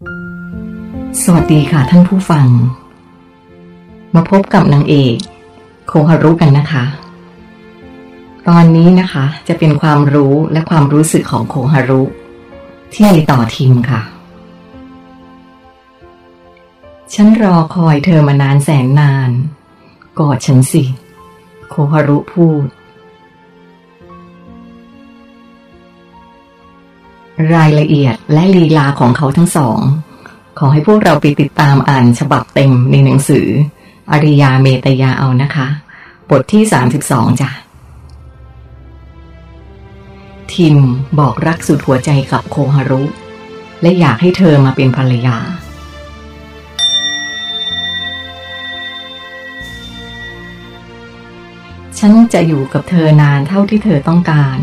สวัสดีค่ะท่านผู้ฟัง มาพบกับนางเอก โคฮารุกันนะคะ ตอนนี้นะคะจะเป็นความรู้และความรู้สึกของโคฮารุ ที่มีต่อทีมค่ะ ฉันรอคอยเธอมานานแสนนาน กอดฉันสิ โคฮารุพูด รายละเอียดและลีลาของเขาทั้งสอง ขอให้พวกเราไปติดตามอ่านฉบับเต็มในหนังสือ อริยาเมตยาเอานะคะ บทที่ 32จ้ะทิมบอกรักสุดหัวใจกับโคฮารุ และอยากให้เธอมาเป็นภรรยา ฉันจะอยู่กับเธอนานเท่าที่เธอต้องการ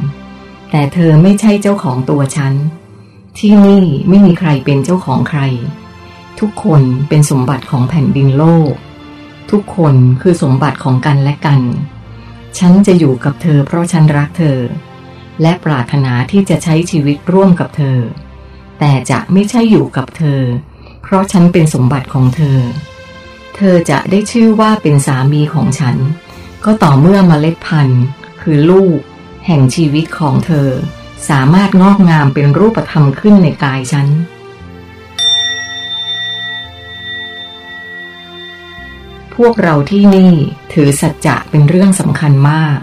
แต่เธอไม่ใช่เจ้าของตัวฉัน ที่นี่ไม่มีใครเป็นเจ้าของใคร ทุกคนเป็นสมบัติของแผ่นดินโลก ทุกคนคือสมบัติของกันและกัน ฉันจะอยู่กับเธอเพราะฉันรักเธอ และปรารถนาที่จะใช้ชีวิตร่วมกับเธอ แต่จะไม่ใช่อยู่กับเธอ เพราะฉันเป็นสมบัติของเธอ เธอจะได้ชื่อว่าเป็นสามีของฉัน ก็ต่อเมื่อมเมล็ดพันธุ์ คือลูก แห่งชีวิตของเธอ สามารถงอกงามเป็นรูปธรรมขึ้นในกายฉัน พวกเราที่นี่ถือสัจจะเป็นเรื่องสำคัญมาก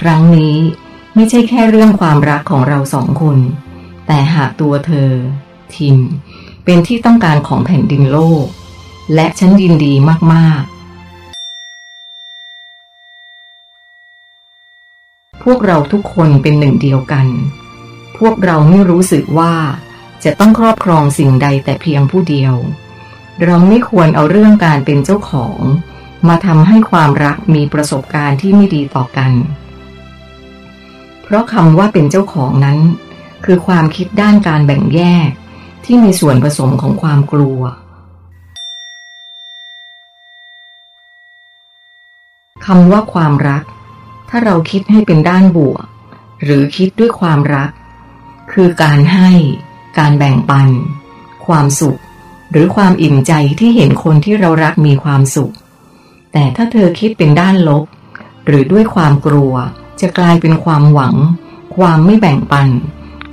ครั้งนี้ไม่ใช่แค่เรื่องความรักของเราสองคน แต่หากตัวเธอ ทิม เป็นที่ต้องการของแผ่นดินโลก และฉันยินดีมากๆ พวกเราทุกคนเป็นหนึ่งเดียวกัน พวกเราไม่รู้สึกว่าจะต้องครอบครองสิ่งใดแต่เพียงผู้เดียว เราไม่ควรเอาเรื่องการเป็นเจ้าของ มาทำให้ความรักมีประสบการณ์ที่ไม่ดีต่อกัน เพราะคำว่าเป็นเจ้าของนั้น คือความคิดด้านการแบ่งแยกที่มีส่วนผสมของความกลัว คำว่าความรัก ถ้าเราคิดให้เป็นด้านบวก หรือคิดด้วยความรัก คือการให้ การแบ่งปัน ความสุข หรือความอิ่มใจที่เห็นคนที่เรารักมีความสุข แต่ถ้าเธอคิดเป็นด้านลบ หรือด้วยความกลัว จะกลายเป็นความหวัง ความไม่แบ่งปัน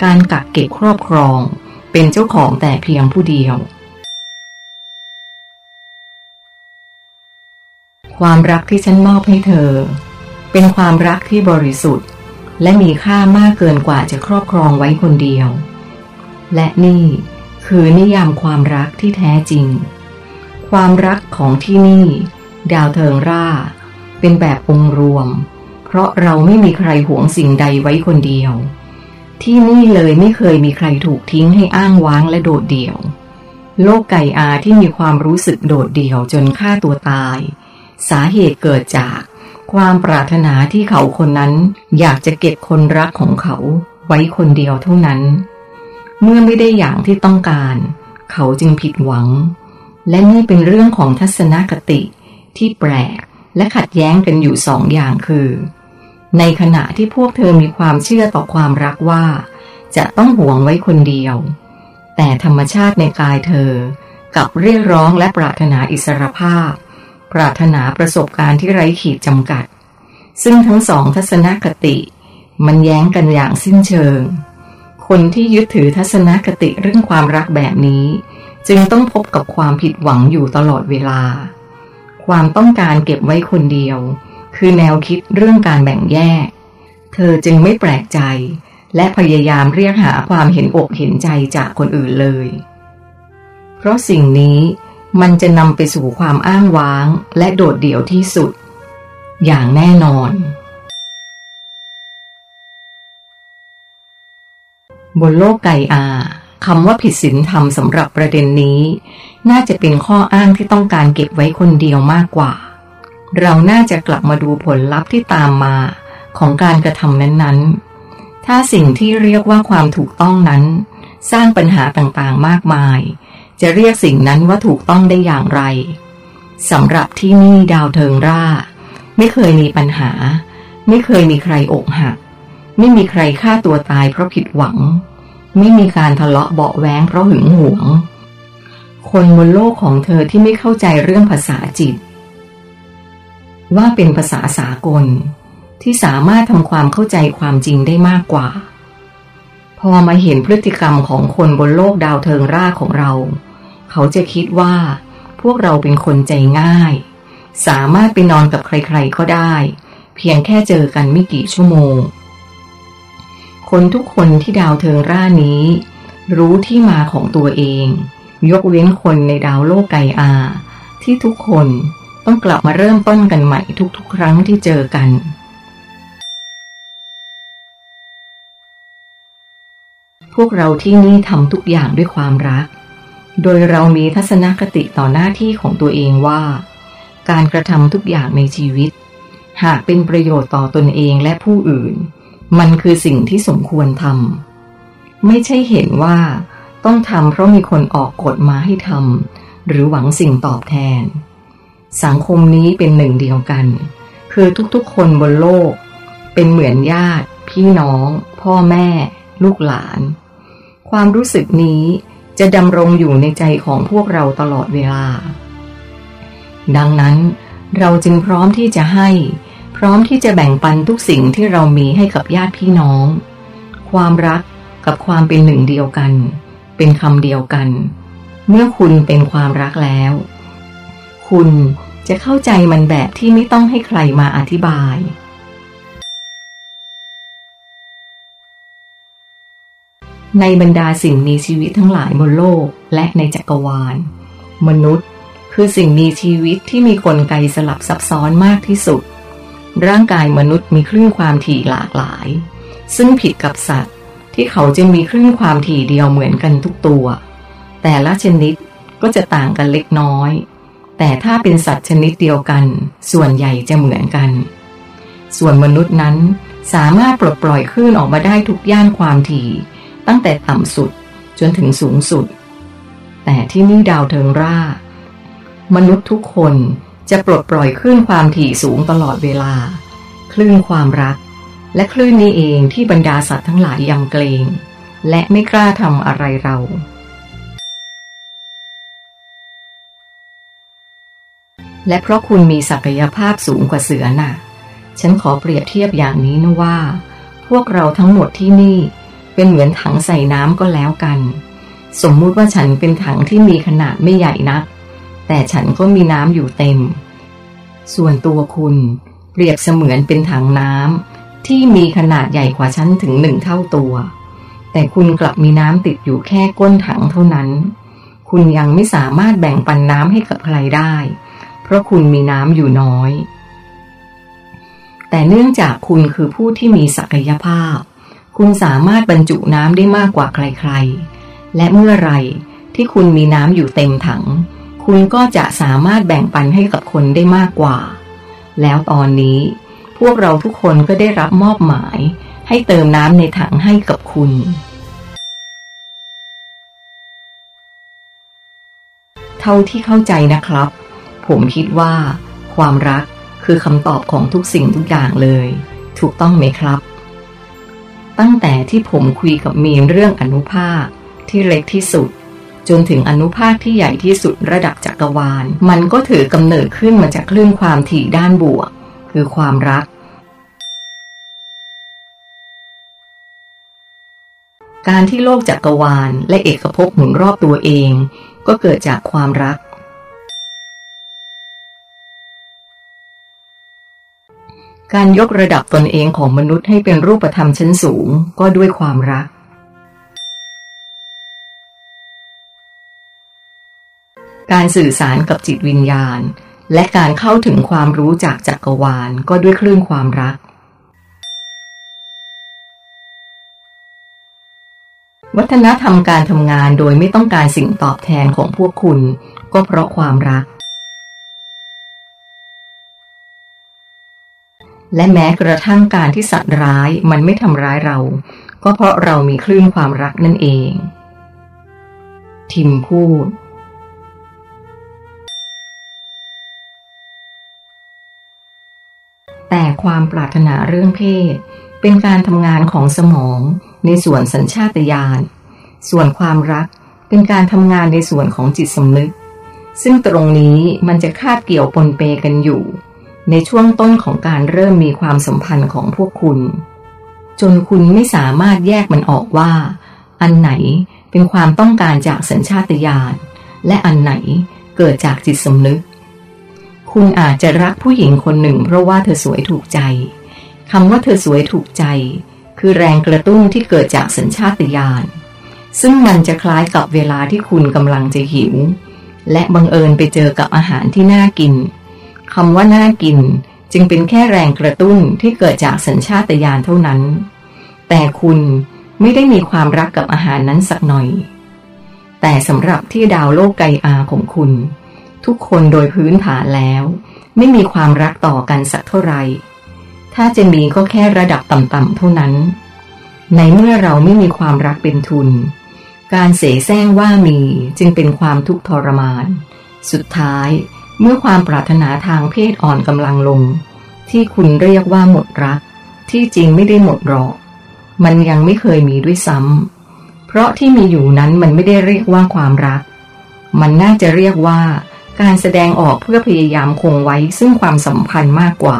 การกักเก็บครอบครอง เป็นเจ้าของแต่เพียงผู้เดียวความรักที่ฉันมอบให้เธอ เป็นความรักที่บริสุทธิ์ และมีค่ามากเกินกว่าจะครอบครองไว้คนเดียว และนี่คือนิยามความรักที่แท้จริง ความรักของที่นี่ ดาวเทิงร่า เป็นแบบองค์รวม เพราะเราไม่มีใครหวงสิ่งใดไว้คนเดียว ที่นี่เลยไม่เคยมีใครถูกทิ้งให้อ้างว้างและโดดเดี่ยว โลกไก่อาที่มีความรู้สึกโดดเดี่ยวจนฆ่าตัวตาย สาเหตุเกิดจาก ความปรารถนาที่เขาคนนั้นอยากจะเก็บคนรักของเขาไว้คนเดียวเท่านั้น เมื่อไม่ได้อย่างที่ต้องการ เขาจึงผิดหวัง และนี่เป็นเรื่องของทัศนคติที่แปลกและขัดแย้งกันอยู่สองอย่างคือ ในขณะที่พวกเธอมีความเชื่อต่อความรักว่า จะต้องหวงไว้คนเดียว แต่ธรรมชาติในกายเธอกับเรียกร้องและปรารถนาอิสรภาพ ปรารถนาประสบการณ์ที่ไร้ขีดจำกัด ซึ่งทั้งสองทัศนคติ มันแย้งกันอย่างสิ้นเชิง คนที่ยึดถือทัศนคติเรื่องความรักแบบนี้ จึงต้องพบกับความผิดหวังอยู่ตลอดเวลา ความต้องการเก็บไว้คนเดียว คือแนวคิดเรื่องการแบ่งแยก เธอจึงไม่แปลกใจ และพยายามเรียกหาความเห็นอกเห็นใจจากคนอื่นเลย เพราะสิ่งนี้ มันจะนำไปสู่ความอ้างว้างและโดดเดี่ยวที่สุด อย่างแน่นอน บนโลกไกอาคำว่าผิดศีลธรรมสำหรับประเด็นนี้ น่าจะเป็นข้ออ้างที่ต้องการเก็บไว้คนเดียวมากกว่า เราน่าจะกลับมาดูผลลัพธ์ที่ตามมาของการกระทำนั้นๆ ถ้าสิ่งที่เรียกว่าความถูกต้องนั้น สร้างปัญหาต่างๆ มากมาย จะเรียกสิ่งนั้นว่าถูกต้องได้อย่างไรสำหรับที่นี่ดาวเทิงร่า ไม่เคยมีปัญหา ไม่เคยมีใครอกหัก ไม่มีใครฆ่าตัวตายเพราะผิดหวัง ไม่มีการทะเลาะเบาะแว้งเพราะหึงหวง คนบนโลกของเธอที่ไม่เข้าใจเรื่องภาษาจิต ว่าเป็นภาษาสากล ที่สามารถทำความเข้าใจความจริงได้มากกว่า พอมาเห็นพฤติกรรมของคนบนโลกดาวเทิงราของเรา เขาจะคิดว่า พวกเราเป็นคนใจง่าย สามารถไปนอนกับใครๆก็ได้ เพียงแค่เจอกันไม่กี่ชั่วโมง คนทุกคนที่ดาวเทิงร่านี้ รู้ที่มาของตัวเอง ยกเว้นคนในดาวโลกไกอา ที่ทุกคนต้องกลับมาเริ่มต้นกันใหม่ทุกๆ ครั้งที่เจอกันพวกเราที่นี่ทำทุกอย่างด้วยความรัก โดยเรามีทัศนคติต่อหน้าที่ของตัวเองว่า การกระทำทุกอย่างในชีวิต หากเป็นประโยชน์ต่อตนเองและผู้อื่น มันคือสิ่งที่สมควรทำไม่ใช่เห็นว่าต้องทำเพราะมีคนออกกฎมาให้ทำหรือหวังสิ่งตอบแทน สังคมนี้เป็นหนึ่งเดียวกัน คือทุกๆคนบนโลก เป็นเหมือนญาติ พี่น้อง พ่อแม่ ลูกหลาน ความรู้สึกนี้ จะดำรงอยู่ในใจของพวกเราตลอดเวลา ดังนั้นเราจึงพร้อมที่จะให้ พร้อมที่จะแบ่งปันทุกสิ่งที่เรามีให้กับญาติพี่น้อง ความรักกับความเป็นหนึ่งเดียวกัน เป็นคำเดียวกัน เมื่อคุณเป็นความรักแล้ว คุณจะเข้าใจมันแบบที่ไม่ต้องให้ใครมาอธิบาย ในบรรดาสิ่งมีชีวิตทั้งหลายบนโลกและในจักรวาล มนุษย์ คือสิ่งมีชีวิตที่มีกลไกสลับซับซ้อนมากที่สุด ร่างกายมนุษย์มีคลื่นความถี่หลากหลาย ซึ่งผิดกับสัตว์ ที่เขาจะมีคลื่นความถี่เดียวเหมือนกันทุกตัว แต่ละชนิดก็จะต่างกันเล็กน้อย แต่ถ้าเป็นสัตว์ชนิดเดียวกัน ส่วนใหญ่จะเหมือนกัน ส่วนมนุษย์นั้นสามารถปลดปล่อยคลื่นออกมาได้ทุกย่านความถี่ ตั้งแต่ต่ำสุดจนถึงสูงสุด แต่ที่นี่ดาวเทิงร่า มนุษย์ทุกคนจะปลดปล่อยคลื่นความถี่สูงตลอดเวลา คลื่นความรัก และคลื่นนี้เองที่บรรดาสัตว์ทั้งหลายยำเกรง และไม่กล้าทำอะไรเราและเพราะคุณมีศักยภาพสูงกว่าเสือน่ะ ฉันขอเปรียบเทียบอย่างนี้นะว่า พวกเราทั้งหมดที่นี่ เป็นเหมือนถังใส่น้ำก็แล้วกัน สมมุติว่าฉันเป็นถังที่มีขนาดไม่ใหญ่นัก แต่ฉันก็มีน้ำอยู่เต็ม ส่วนตัวคุณ เปรียบเสมือนเป็นถังน้ำที่มีขนาดใหญ่กว่าฉันถึงหนึ่งเท่าตัว แต่คุณกลับมีน้ำติดอยู่แค่ก้นถังเท่านั้น คุณยังไม่สามารถแบ่งปันน้ำให้กับใครได้ เพราะคุณมีน้ำอยู่น้อย แต่เนื่องจากคุณคือผู้ที่มีศักยภาพ คุณสามารถบรรจุน้ำได้มากกว่าใครๆ และเมื่อไรที่คุณมีน้ำอยู่เต็มถัง คุณก็จะสามารถแบ่งปันให้กับคนได้มากกว่า แล้วตอนนี้ พวกเราทุกคนก็ได้รับมอบหมาย ให้เติมน้ำในถังให้กับคุณเท่าที่เข้าใจนะครับ ผมคิดว่า ความรักคือคำตอบของทุกสิ่งทุกอย่างเลย ถูกต้องไหมครับ ตั้งแต่ที่ผมคุยกับมีนเรื่องอนุภาคที่เล็กที่สุด จนถึงอนุภาคที่ใหญ่ที่สุดระดับจักรวาล มันก็ถือกำเนิดขึ้นมาจากคลื่นความถี่ด้านบวก คือความรัก การที่โลกจักรวาลและเอกภพหมุนรอบตัวเอง ก็เกิดจากความรัก การยกระดับตนเองของมนุษย์ให้เป็นรูปธรรมชั้นสูงก็ด้วยความรัก การสื่อสารกับจิตวิญญาณ และการเข้าถึงความรู้จากจักรวาลก็ด้วยคลื่นความรัก วัฒนธรรมการทำงานโดยไม่ต้องการสิ่งตอบแทนของพวกคุณ ก็เพราะความรัก และแม้กระทั่งการที่สัตว์ร้ายมันไม่ทำร้ายเรา ก็เพราะเรามีคลื่นความรักนั่นเอง ทิมพูด แต่ความปรารถนาเรื่องเพศ เป็นการทำงานของสมองในส่วนสัญชาตญาณ ส่วนความรักเป็นการทำงานในส่วนของจิตสำนึก ซึ่งตรงนี้มันจะคาดเกี่ยวปนเปกันอยู่ ในช่วงต้นของการเริ่มมีความสัมพันธ์ของพวกคุณ จนคุณไม่สามารถแยกมันออกว่า อันไหนเป็นความต้องการจากสัญชาตญาณและอันไหนเกิดจากจิตสำนึก คุณอาจจะรักผู้หญิงคนหนึ่งเพราะว่าเธอสวยถูกใจคำว่าเธอสวยถูกใจ คือแรงกระตุ้นที่เกิดจากสัญชาตญาณซึ่งมันจะคล้ายกับเวลาที่คุณกำลังจะหิว และบังเอิญไปเจอกับอาหารที่น่ากิน คำว่าน่ากินจึงเป็นแค่แรงกระตุ้นที่เกิดจากสัญชาตญาณเท่านั้น แต่คุณไม่ได้มีความรักกับอาหารนั้นสักหน่อย แต่สำหรับที่ดาวโลกไกอาของคุณ ทุกคนโดยพื้นฐานแล้ว ไม่มีความรักต่อกันสักเท่าไหร่ ถ้าจะมีก็แค่ระดับต่ำๆเท่านั้น ในเมื่อเราไม่มีความรักเป็นทุน การเสแสร้งว่ามีจึงเป็นความทุกข์ทรมาน สุดท้าย เมื่อความปรารถนาทางเพศอ่อนกำลังลง ที่คุณเรียกว่าหมดรัก ที่จริงไม่ได้หมดหรอก มันยังไม่เคยมีด้วยซ้ำเพราะที่มีอยู่นั้นมันไม่ได้เรียกว่าความรัก มันน่าจะเรียกว่าการแสดงออกเพื่อพยายามคงไว้ซึ่งความสัมพันธ์มากกว่า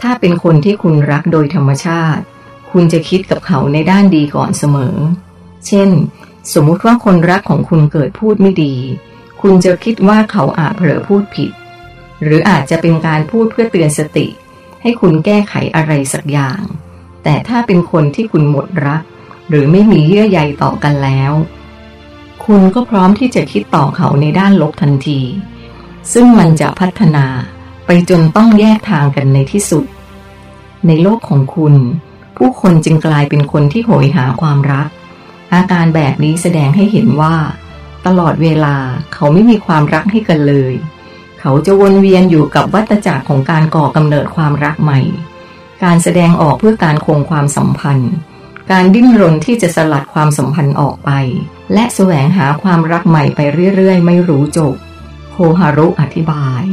ถ้าเป็นคนที่คุณรักโดยธรรมชาติ คุณจะคิดกับเขาในด้านดีก่อนเสมอ เช่น สมมุติว่าคนรักของคุณเกิดพูดไม่ดี คุณจะคิดว่าเขาอาจเผลอพูดผิด หรืออาจจะเป็นการพูดเพื่อเตือนสติ ให้คุณแก้ไขอะไรสักอย่าง แต่ถ้าเป็นคนที่คุณหมดรัก หรือไม่มีเยื่อใยต่อกันแล้ว คุณก็พร้อมที่จะคิดต่อเขาในด้านลบทันที ซึ่งมันจะพัฒนาไปจนต้องแยกทางกันในที่สุด ในโลกของคุณ ผู้คนจึงกลายเป็นคนที่โหยหาความรัก อาการแบบนี้แสดงให้เห็นว่า ตลอดเวลาเขาไม่มีความรักให้กันเลย เขาจะวนเวียนอยู่กับวัฏจักรของการก่อกำเนิดความรักใหม่ การแสดงออกเพื่อการคงความสัมพันธ์ การดิ้นรนที่จะสลัดความสัมพันธ์ออกไป และแสวงหาความรักใหม่ไปเรื่อยๆ ไม่รู้จบ โคฮารุอธิบาย